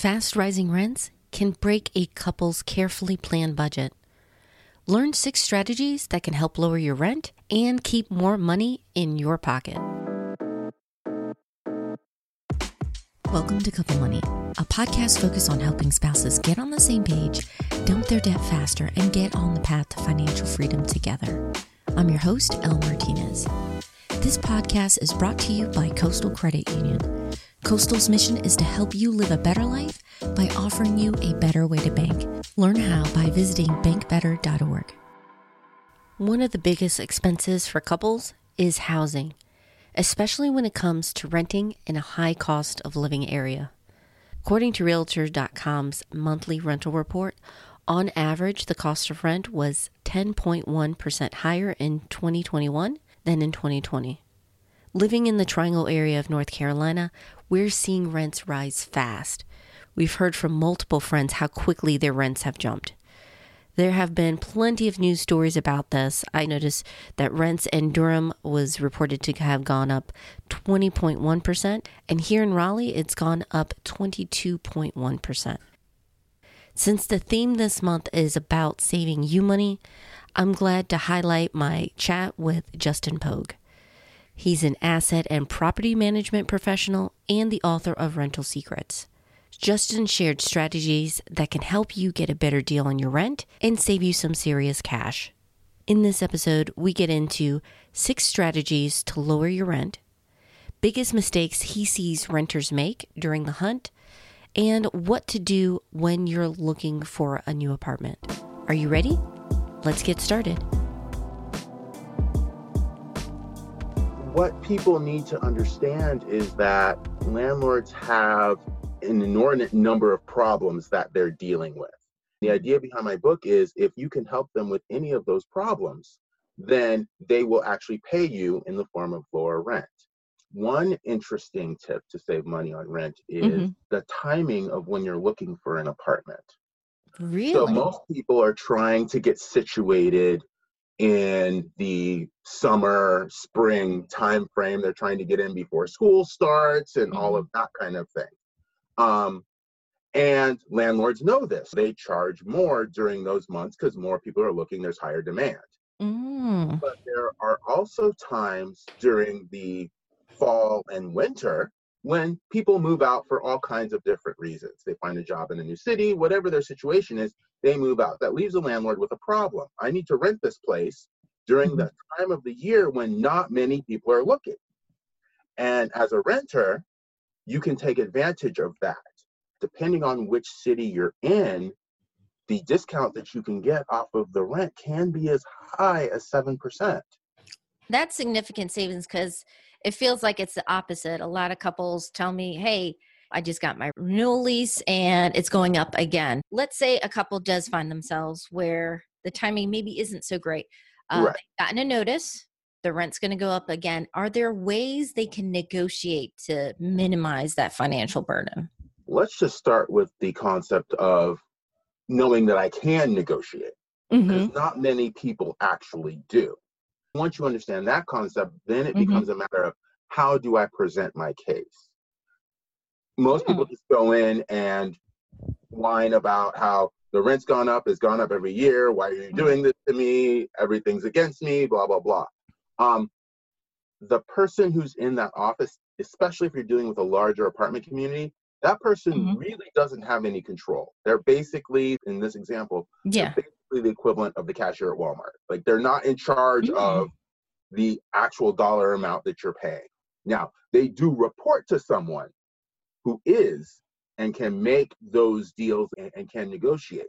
Fast rising rents can break a couple's carefully planned budget. Learn six strategies that can help lower your rent and keep more money in your pocket. Welcome to Couple Money, a podcast focused on helping spouses get on the same page, dump their debt faster, and get on the path to financial freedom together. I'm your host, Elle Martinez. This podcast is brought to you by Coastal Credit Union. Coastal's mission is to help you live a better life by offering you a better way to bank. Learn how by visiting bankbetter.org. One of the biggest expenses for couples is housing, especially when it comes to renting in a high cost of living area. According to Realtor.com's monthly rental report, on average, the cost of rent was 10.1% higher in 2021 than in 2020. Living in the Triangle area of North Carolina, we're seeing rents rise fast. We've heard from multiple friends how quickly their rents have jumped. There have been plenty of news stories about this. I noticed that rents in Durham was reported to have gone up 20.1%, and here in Raleigh, it's gone up 22.1%. Since the theme this month is about saving you money, I'm glad to highlight my chat with Justin Pogue. He's an asset and property management professional and the author of Rental Secrets. Justin shared strategies that can help you get a better deal on your rent and save you some serious cash. In this episode, we get into six strategies to lower your rent, biggest mistakes he sees renters make during the hunt, and what to do when you're looking for a new apartment. Are you ready? Let's get started. What people need to understand is that landlords have an inordinate number of problems that they're dealing with. The idea behind my book is if you can help them with any of those problems, then they will actually pay you in the form of lower rent. One interesting tip to save money on rent is mm-hmm. the timing of when you're looking for an apartment. Really? So most people are trying to get situated in the summer, spring time frame. They're trying to get in before school starts and mm-hmm. all of that kind of thing. Um, and landlords know this. They charge more during those months because more people are looking, there's higher demand. Mm. But there are also times during the fall and winter when people move out for all kinds of different reasons. They find a job in a new city, whatever their situation is, they move out. That leaves the landlord with a problem. I need to rent this place during the mm-hmm. time of the year when not many people are looking. And as a renter, you can take advantage of that. Depending on which city you're in, the discount that you can get off of the rent can be as high as 7%. That's significant savings because it feels like it's the opposite. A lot of couples tell me, hey, I just got my renewal lease and it's going up again. Let's say a couple does find themselves where the timing maybe isn't so great. Uh, right. They've gotten a notice, the rent's going to go up again. Are there ways they can negotiate to minimize that financial burden? Let's just start with the concept of knowing that I can negotiate because mm-hmm. not many people actually do. Once you understand that concept, then it mm-hmm. becomes a matter of how do I present my case? Most people just go in and whine about how the rent's gone up, it's gone up every year. Why are you doing this to me? Everything's against me, blah, blah, blah. Um, the person who's in that office, especially if you're dealing with a larger apartment community, that person mm-hmm. really doesn't have any control. They're basically, in this example, yeah. basically the equivalent of the cashier at Walmart. Like they're not in charge mm-hmm. of the actual dollar amount that you're paying. Now, they do report to someone who is and can make those deals and, and can negotiate.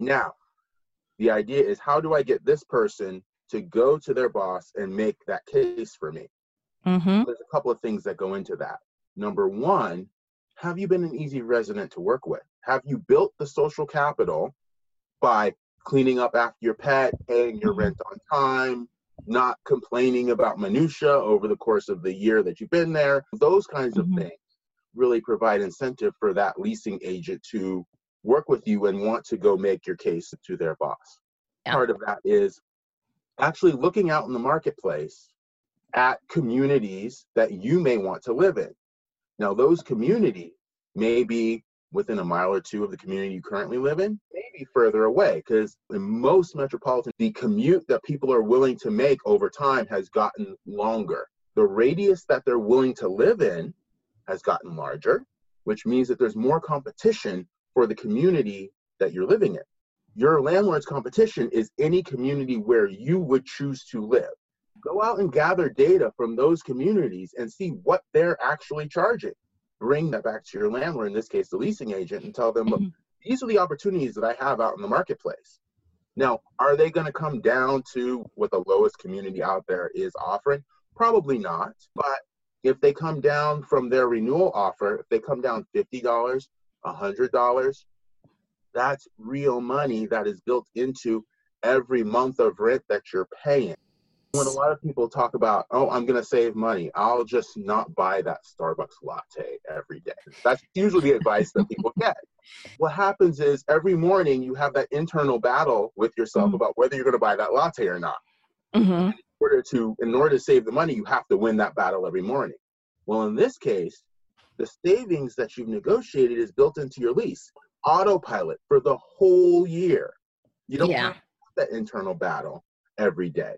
Now, the idea is how do I get this person to go to their boss and make that case for me? Mm-hmm. There's a couple of things that go into that. Number one, have you been an easy resident to work with? Have you built the social capital by cleaning up after your pet, paying your rent on time, not complaining about minutia over the course of the year that you've been there? Those kinds mm-hmm. of things really provide incentive for that leasing agent to work with you and want to go make your case to their boss. Yeah. Part of that is actually looking out in the marketplace at communities that you may want to live in. Now, those communities may be within a mile or two of the community you currently live in, maybe further away. Because in most metropolitan, the commute that people are willing to make over time has gotten longer. The radius that they're willing to live in has gotten larger, which means that there's more competition for the community that you're living in. Your landlord's competition is any community where you would choose to live. Go out and gather data from those communities and see what they're actually charging bring that back to your landlord, in this case, the leasing agent, and tell them, look, mm-hmm. these are the opportunities that I have out in the marketplace. Now, are they going to come down to what the lowest community out there is offering? Probably not. But if they come down from their renewal offer, if they come down $50, $100, that's real money that is built into every month of rent that you're paying when a lot of people talk about, oh, I'm going to save money, I'll just not buy that Starbucks latte every day. That's usually the advice that people get. What happens is every morning you have that internal battle with yourself mm-hmm. about whether you're going to buy that latte or not. Mm-hmm. In order to, in order to save the money, you have to win that battle every morning. Well, in this case, the savings that you've negotiated is built into your lease, autopilot for the whole year. You don't yeah. have that internal battle every day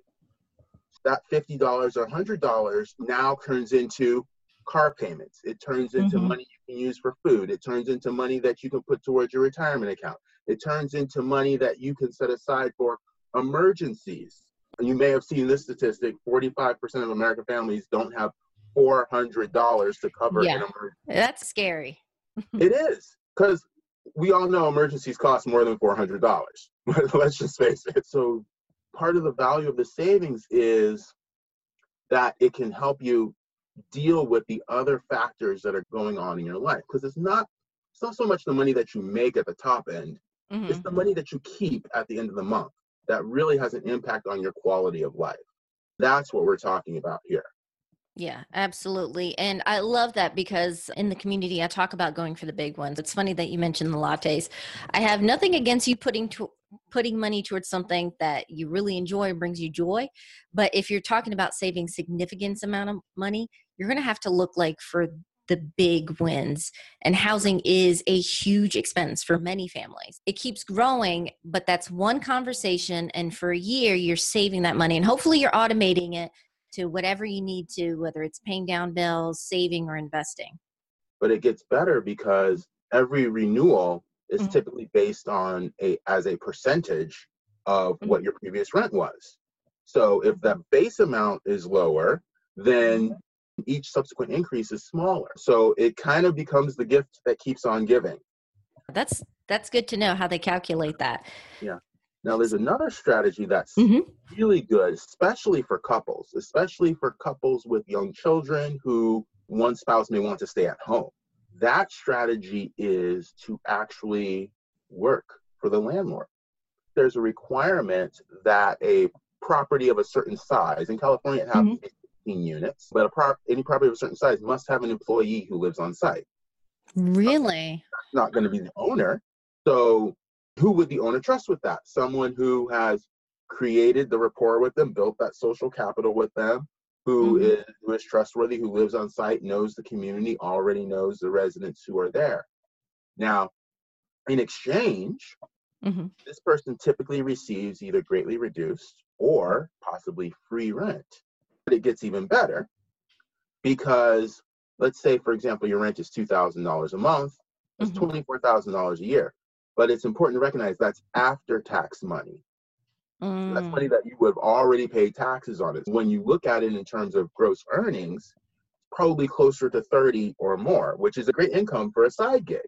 that $50 or $100 now turns into car payments. It turns into mm-hmm. money you can use for food. It turns into money that you can put towards your retirement account. It turns into money that you can set aside for emergencies. You may have seen this statistic 45% of American families don't have $400 to cover yeah, an emergency. That's scary. it is because we all know emergencies cost more than $400. Let's just face it. So part of the value of the savings is that it can help you deal with the other factors that are going on in your life because it's not it's not so much the money that you make at the top end mm-hmm. it's the money that you keep at the end of the month that really has an impact on your quality of life that's what we're talking about here yeah, absolutely. And I love that because in the community, I talk about going for the big ones. It's funny that you mentioned the lattes. I have nothing against you putting to, putting money towards something that you really enjoy and brings you joy. But if you're talking about saving significant amount of money, you're going to have to look like for the big wins. And housing is a huge expense for many families. It keeps growing, but that's one conversation. And for a year, you're saving that money. And hopefully, you're automating it to whatever you need to, whether it's paying down bills, saving, or investing. But it gets better because every renewal is mm-hmm. typically based on a as a percentage of mm-hmm. what your previous rent was. So if that base amount is lower, then mm-hmm. Each subsequent increase is smaller. So it kind of becomes the gift that keeps on giving. That's that's good to know how they calculate that. Yeah. Now, there's another strategy that's mm-hmm. really good, especially for couples, especially for couples with young children who one spouse may want to stay at home. That strategy is to actually work for the landlord. There's a requirement that a property of a certain size, in California, it has mm-hmm. 15 units, but a pro- any property of a certain size must have an employee who lives on site. Really? That's not going to be the owner. So who would the owner trust with that? Someone who has created the rapport with them, built that social capital with them, who mm-hmm. is who is trustworthy, who lives on site, knows the community, already knows the residents who are there. Now, in exchange, mm-hmm. this person typically receives either greatly reduced or possibly free rent. But it gets even better because let's say, for example, your rent is $2,000 a month, it's mm-hmm. $24,000 a year but it's important to recognize that's after tax money. Mm. That's money that you would have already paid taxes on it. When you look at it in terms of gross earnings, probably closer to 30 or more, which is a great income for a side gig.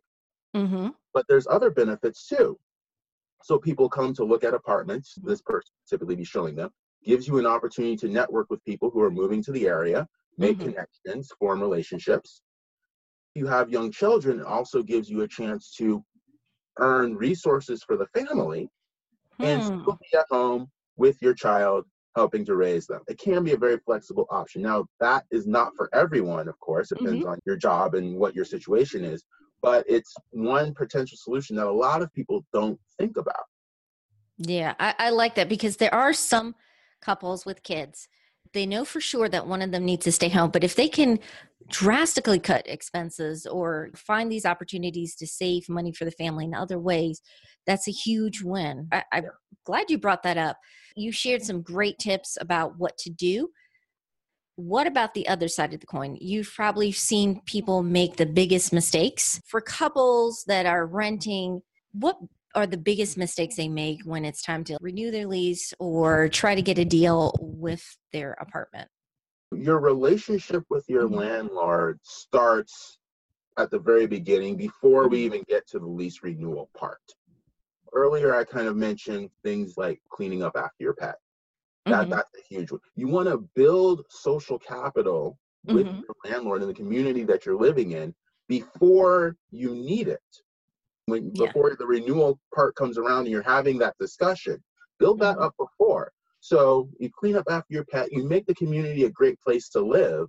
Mm-hmm. But there's other benefits too. So people come to look at apartments. This person typically be showing them gives you an opportunity to network with people who are moving to the area, make mm-hmm. connections, form relationships. If you have young children, it also gives you a chance to earn resources for the family hmm. and still be at home with your child helping to raise them. It can be a very flexible option. Now, that is not for everyone, of course, it depends mm-hmm. on your job and what your situation is, but it's one potential solution that a lot of people don't think about. Yeah, I, I like that because there are some couples with kids they know for sure that one of them needs to stay home. But if they can drastically cut expenses or find these opportunities to save money for the family in other ways, that's a huge win. I, am glad you brought that up. You shared some great tips about what to do. What about the other side of the coin? You've probably seen people make the biggest mistakes. For couples that are renting, what are the biggest mistakes they make when it's time to renew their lease or try to get a deal with their apartment? Your relationship with your mm-hmm. landlord starts at the very beginning before we even get to the lease renewal part. Earlier, I kind of mentioned things like cleaning up after your pet. That, mm-hmm. That's a huge one. You want to build social capital with mm-hmm. your landlord in the community that you're living in before you need it when yeah. before the renewal part comes around and you're having that discussion build that mm-hmm. up before so you clean up after your pet you make the community a great place to live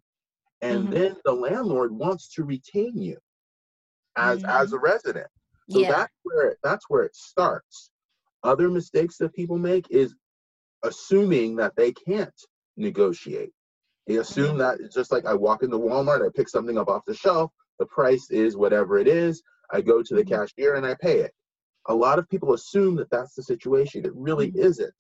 and mm-hmm. then the landlord wants to retain you as mm-hmm. as a resident so yeah. that's where that's where it starts other mistakes that people make is assuming that they can't negotiate they assume mm-hmm. that it's just like i walk into walmart i pick something up off the shelf the price is whatever it is I go to the mm-hmm. cashier and I pay it. A lot of people assume that that's the situation. It really mm-hmm. isn't,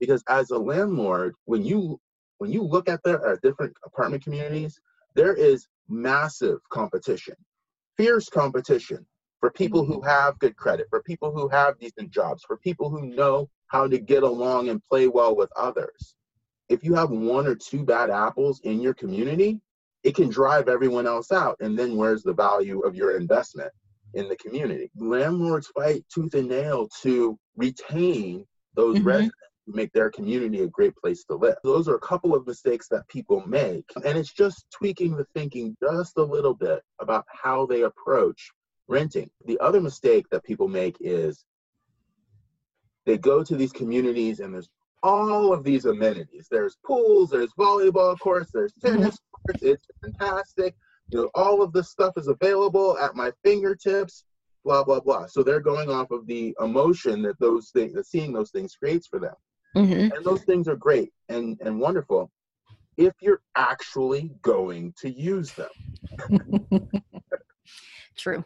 because as a landlord, when you when you look at the at different apartment communities, there is massive competition, fierce competition for people who mm-hmm. have good credit, for people who have decent jobs, for people who know how to get along and play well with others. If you have one or two bad apples in your community, it can drive everyone else out. And then where's the value of your investment? In the community. Landlords fight tooth and nail to retain those mm-hmm. residents make their community a great place to live. Those are a couple of mistakes that people make. And it's just tweaking the thinking just a little bit about how they approach renting. The other mistake that people make is they go to these communities and there's all of these amenities. There's pools, there's volleyball courts, there's tennis mm-hmm. courts. It's fantastic all of this stuff is available at my fingertips, blah, blah, blah. So they're going off of the emotion that those things, that seeing those things creates for them. Mm-hmm. And those things are great and, and wonderful if you're actually going to use them. True.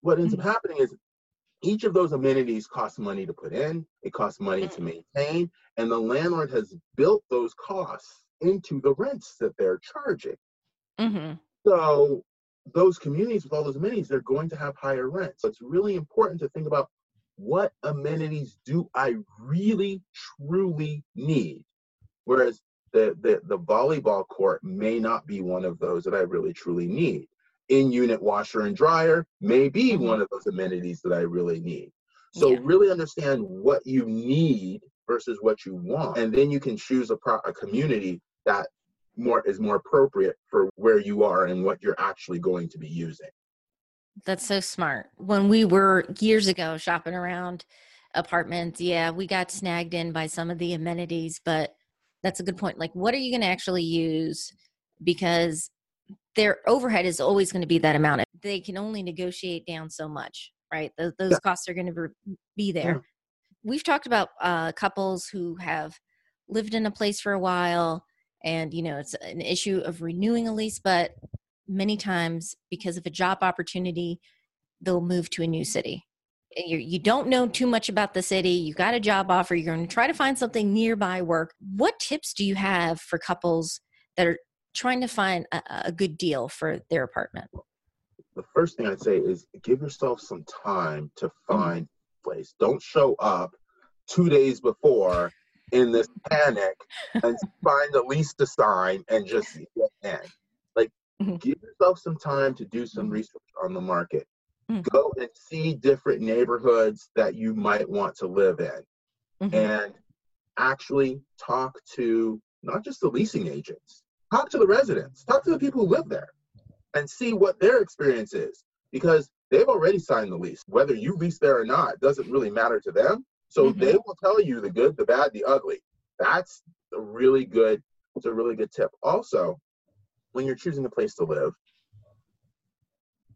What ends up happening is each of those amenities costs money to put in, it costs money to mm. maintain, and the landlord has built those costs into the rents that they're charging. Mm-hmm. So those communities with all those amenities, they're going to have higher rent. So it's really important to think about what amenities do I really truly need? Whereas the, the, the volleyball court may not be one of those that I really truly need. In unit washer and dryer may be mm-hmm. one of those amenities that I really need. So yeah. really understand what you need versus what you want. And then you can choose a, pro- a community that more is more appropriate for where you are and what you're actually going to be using. That's so smart. When we were years ago shopping around apartments, yeah, we got snagged in by some of the amenities, but that's a good point. Like, what are you going to actually use? Because their overhead is always going to be that amount. They can only negotiate down so much, right? Those, those yeah. costs are going to be there. Yeah. We've talked about uh, couples who have lived in a place for a while and you know it's an issue of renewing a lease but many times because of a job opportunity they'll move to a new city you, you don't know too much about the city you got a job offer you're going to try to find something nearby work what tips do you have for couples that are trying to find a, a good deal for their apartment the first thing i'd say is give yourself some time to mm-hmm. find mm-hmm. place don't show up two days before in this panic and find lease to sign and just get in. Like, mm-hmm. give yourself some time to do some research on the market. Mm-hmm. Go and see different neighborhoods that you might want to live in mm-hmm. and actually talk to not just the leasing agents, talk to the residents, talk to the people who live there and see what their experience is because they've already signed the lease. Whether you lease there or not doesn't really matter to them. So mm-hmm. they will tell you the good, the bad, the ugly. That's a really good, it's a really good tip. Also, when you're choosing a place to live,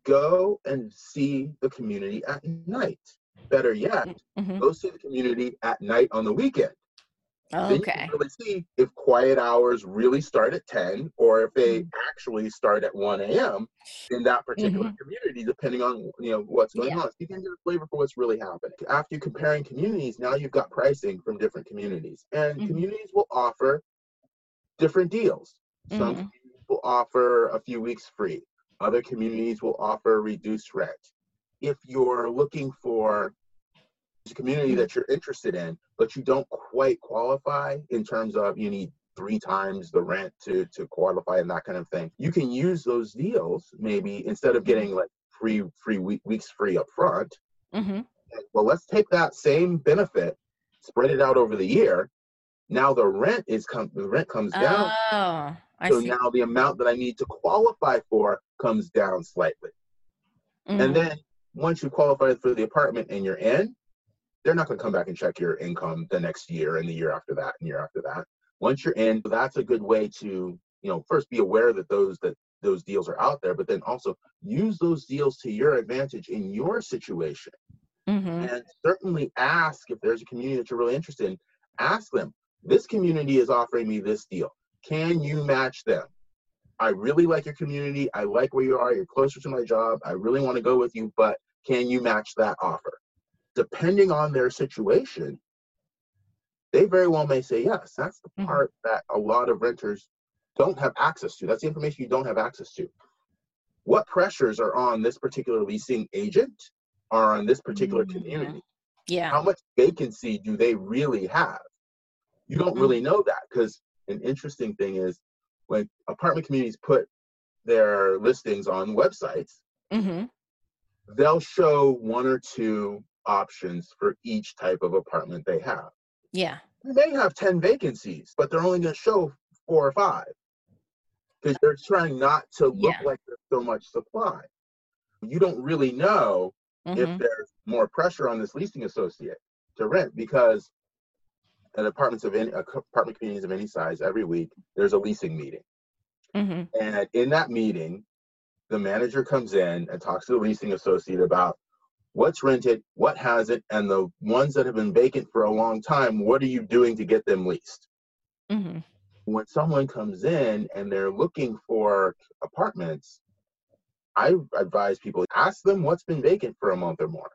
go and see the community at night. Better yet, mm-hmm. go see the community at night on the weekend. Okay. really see if quiet hours really start at 10 or if they mm-hmm. actually start at 1 a.m. in that particular mm-hmm. community, depending on you know what's going yeah. on. So you can get a flavor for what's really happening. After comparing communities, now you've got pricing from different communities. And mm-hmm. communities will offer different deals. Some mm-hmm. communities will offer a few weeks free. Other communities will offer reduced rent. If you're looking for a community mm-hmm. that you're interested in, but you don't quite qualify in terms of you need three times the rent to to qualify and that kind of thing. You can use those deals maybe instead of getting like free free week, weeks free up front. Mm-hmm. Well, let's take that same benefit, spread it out over the year. Now the rent is come the rent comes down. Oh, I so see. now the amount that I need to qualify for comes down slightly. Mm-hmm. And then once you qualify for the apartment and you're in, they're not going to come back and check your income the next year and the year after that and year after that. Once you're in, that's a good way to, you know, first be aware that those that those deals are out there, but then also use those deals to your advantage in your situation. Mm-hmm. And certainly ask if there's a community that you're really interested in, ask them, this community is offering me this deal. Can you match them? I really like your community. I like where you are. You're closer to my job. I really want to go with you, but can you match that offer? Depending on their situation, they very well may say yes. That's the mm-hmm. part that a lot of renters don't have access to. That's the information you don't have access to. What pressures are on this particular leasing agent or on this particular mm-hmm. community? Yeah. How much vacancy do they really have? You don't mm-hmm. really know that because an interesting thing is when apartment communities put their listings on websites, mm-hmm. they'll show one or two options for each type of apartment they have. Yeah. They have 10 vacancies, but they're only going to show four or five because they're trying not to look yeah. like there's so much supply. You don't really know mm-hmm. if there's more pressure on this leasing associate to rent because at apartments of any apartment communities of any size every week there's a leasing meeting mm-hmm. and in that meeting the manager comes in and talks to the leasing associate about what's rented, what has it, and the ones that have been vacant for a long time, what are you doing to get them leased? Mm-hmm. When someone comes in and they're looking for apartments, I advise people ask them what's been vacant for a month or more.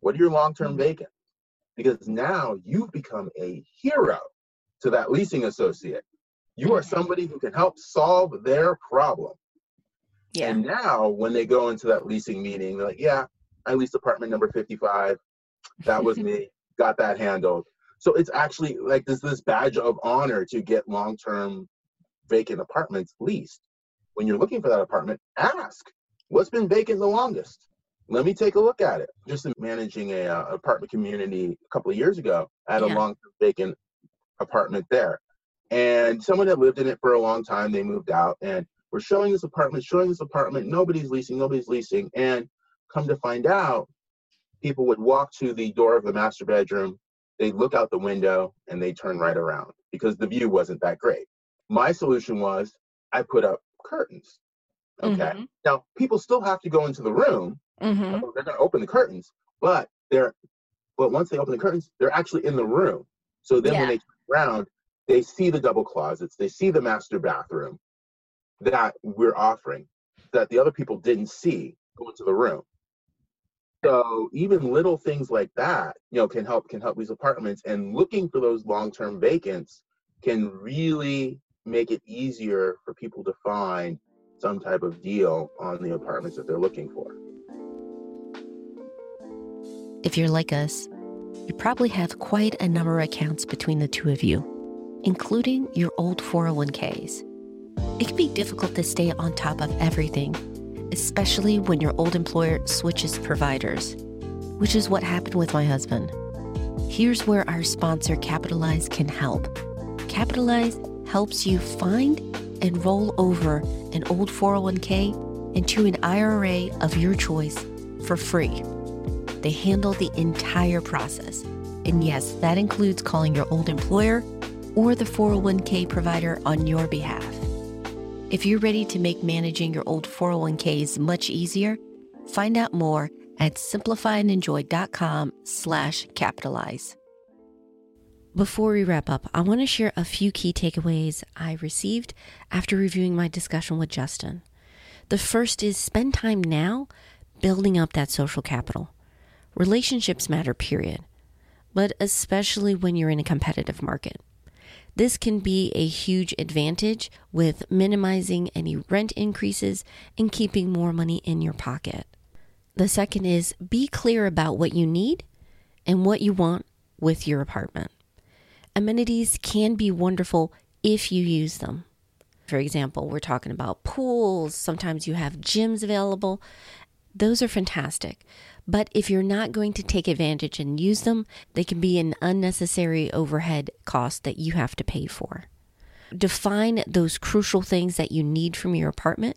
What are your long term mm-hmm. vacant? Because now you've become a hero to that leasing associate. You are mm-hmm. somebody who can help solve their problem. Yeah. And now when they go into that leasing meeting, they're like, yeah, I leased apartment number 55. That was me. Got that handled. So it's actually like this this badge of honor to get long term vacant apartments leased. When you're looking for that apartment, ask what's been vacant the longest. Let me take a look at it. Just managing a uh, apartment community a couple of years ago, I had yeah. a long term vacant apartment there, and someone had lived in it for a long time. They moved out, and we're showing this apartment, showing this apartment. Nobody's leasing, nobody's leasing, and come to find out, people would walk to the door of the master bedroom, they'd look out the window, and they turn right around because the view wasn't that great. My solution was I put up curtains. Okay. Mm-hmm. Now people still have to go into the room. Mm-hmm. They're going to open the curtains, but they're but once they open the curtains, they're actually in the room. So then yeah. when they turn around, they see the double closets, they see the master bathroom that we're offering that the other people didn't see go into the room. So even little things like that, you know, can help can help these apartments. And looking for those long-term vacants can really make it easier for people to find some type of deal on the apartments that they're looking for. If you're like us, you probably have quite a number of accounts between the two of you, including your old 401ks. It can be difficult to stay on top of everything especially when your old employer switches providers, which is what happened with my husband. Here's where our sponsor, Capitalize, can help. Capitalize helps you find and roll over an old 401k into an IRA of your choice for free. They handle the entire process. And yes, that includes calling your old employer or the 401k provider on your behalf. If you're ready to make managing your old 401ks much easier, find out more at simplifyandenjoy.com slash capitalize. Before we wrap up, I want to share a few key takeaways I received after reviewing my discussion with Justin. The first is spend time now building up that social capital. Relationships matter, period, but especially when you're in a competitive market. This can be a huge advantage with minimizing any rent increases and keeping more money in your pocket. The second is be clear about what you need and what you want with your apartment. Amenities can be wonderful if you use them. For example, we're talking about pools, sometimes you have gyms available. Those are fantastic. But if you're not going to take advantage and use them, they can be an unnecessary overhead cost that you have to pay for. Define those crucial things that you need from your apartment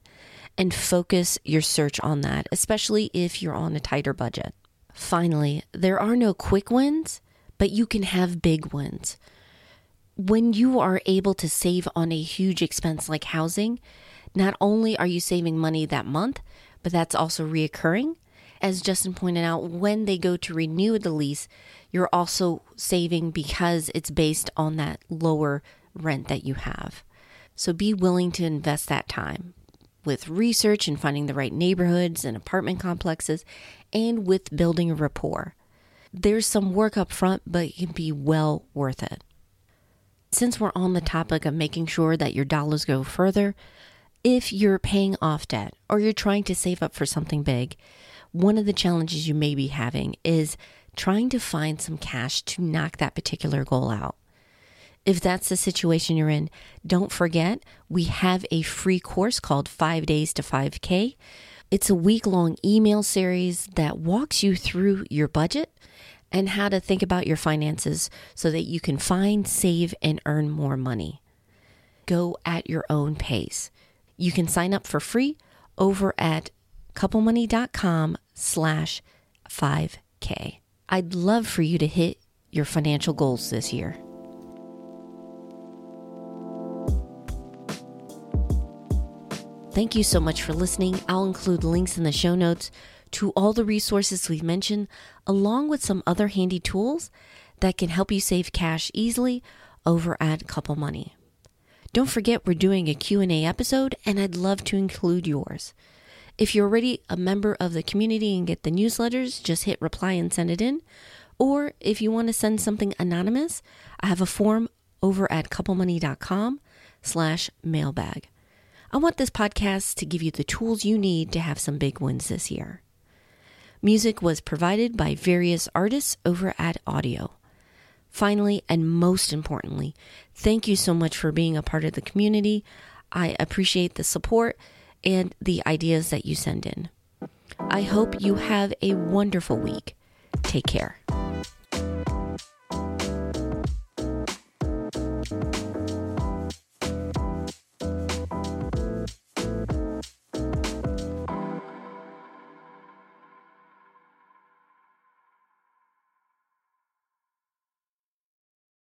and focus your search on that, especially if you're on a tighter budget. Finally, there are no quick wins, but you can have big wins. When you are able to save on a huge expense like housing, not only are you saving money that month, but that's also reoccurring. As Justin pointed out, when they go to renew the lease, you're also saving because it's based on that lower rent that you have. So be willing to invest that time with research and finding the right neighborhoods and apartment complexes, and with building a rapport. There's some work up front, but it can be well worth it. Since we're on the topic of making sure that your dollars go further, if you're paying off debt or you're trying to save up for something big, one of the challenges you may be having is trying to find some cash to knock that particular goal out. If that's the situation you're in, don't forget we have a free course called 5 Days to 5K. It's a week long email series that walks you through your budget and how to think about your finances so that you can find, save, and earn more money. Go at your own pace. You can sign up for free over at couplemoney.com slash 5K. I'd love for you to hit your financial goals this year. Thank you so much for listening. I'll include links in the show notes to all the resources we've mentioned, along with some other handy tools that can help you save cash easily over at Couple Money. Don't forget we're doing a Q&A episode and I'd love to include yours. If you're already a member of the community and get the newsletters, just hit reply and send it in. Or if you want to send something anonymous, I have a form over at couplemoney.com slash mailbag. I want this podcast to give you the tools you need to have some big wins this year. Music was provided by various artists over at Audio. Finally, and most importantly, thank you so much for being a part of the community. I appreciate the support and the ideas that you send in. I hope you have a wonderful week. Take care.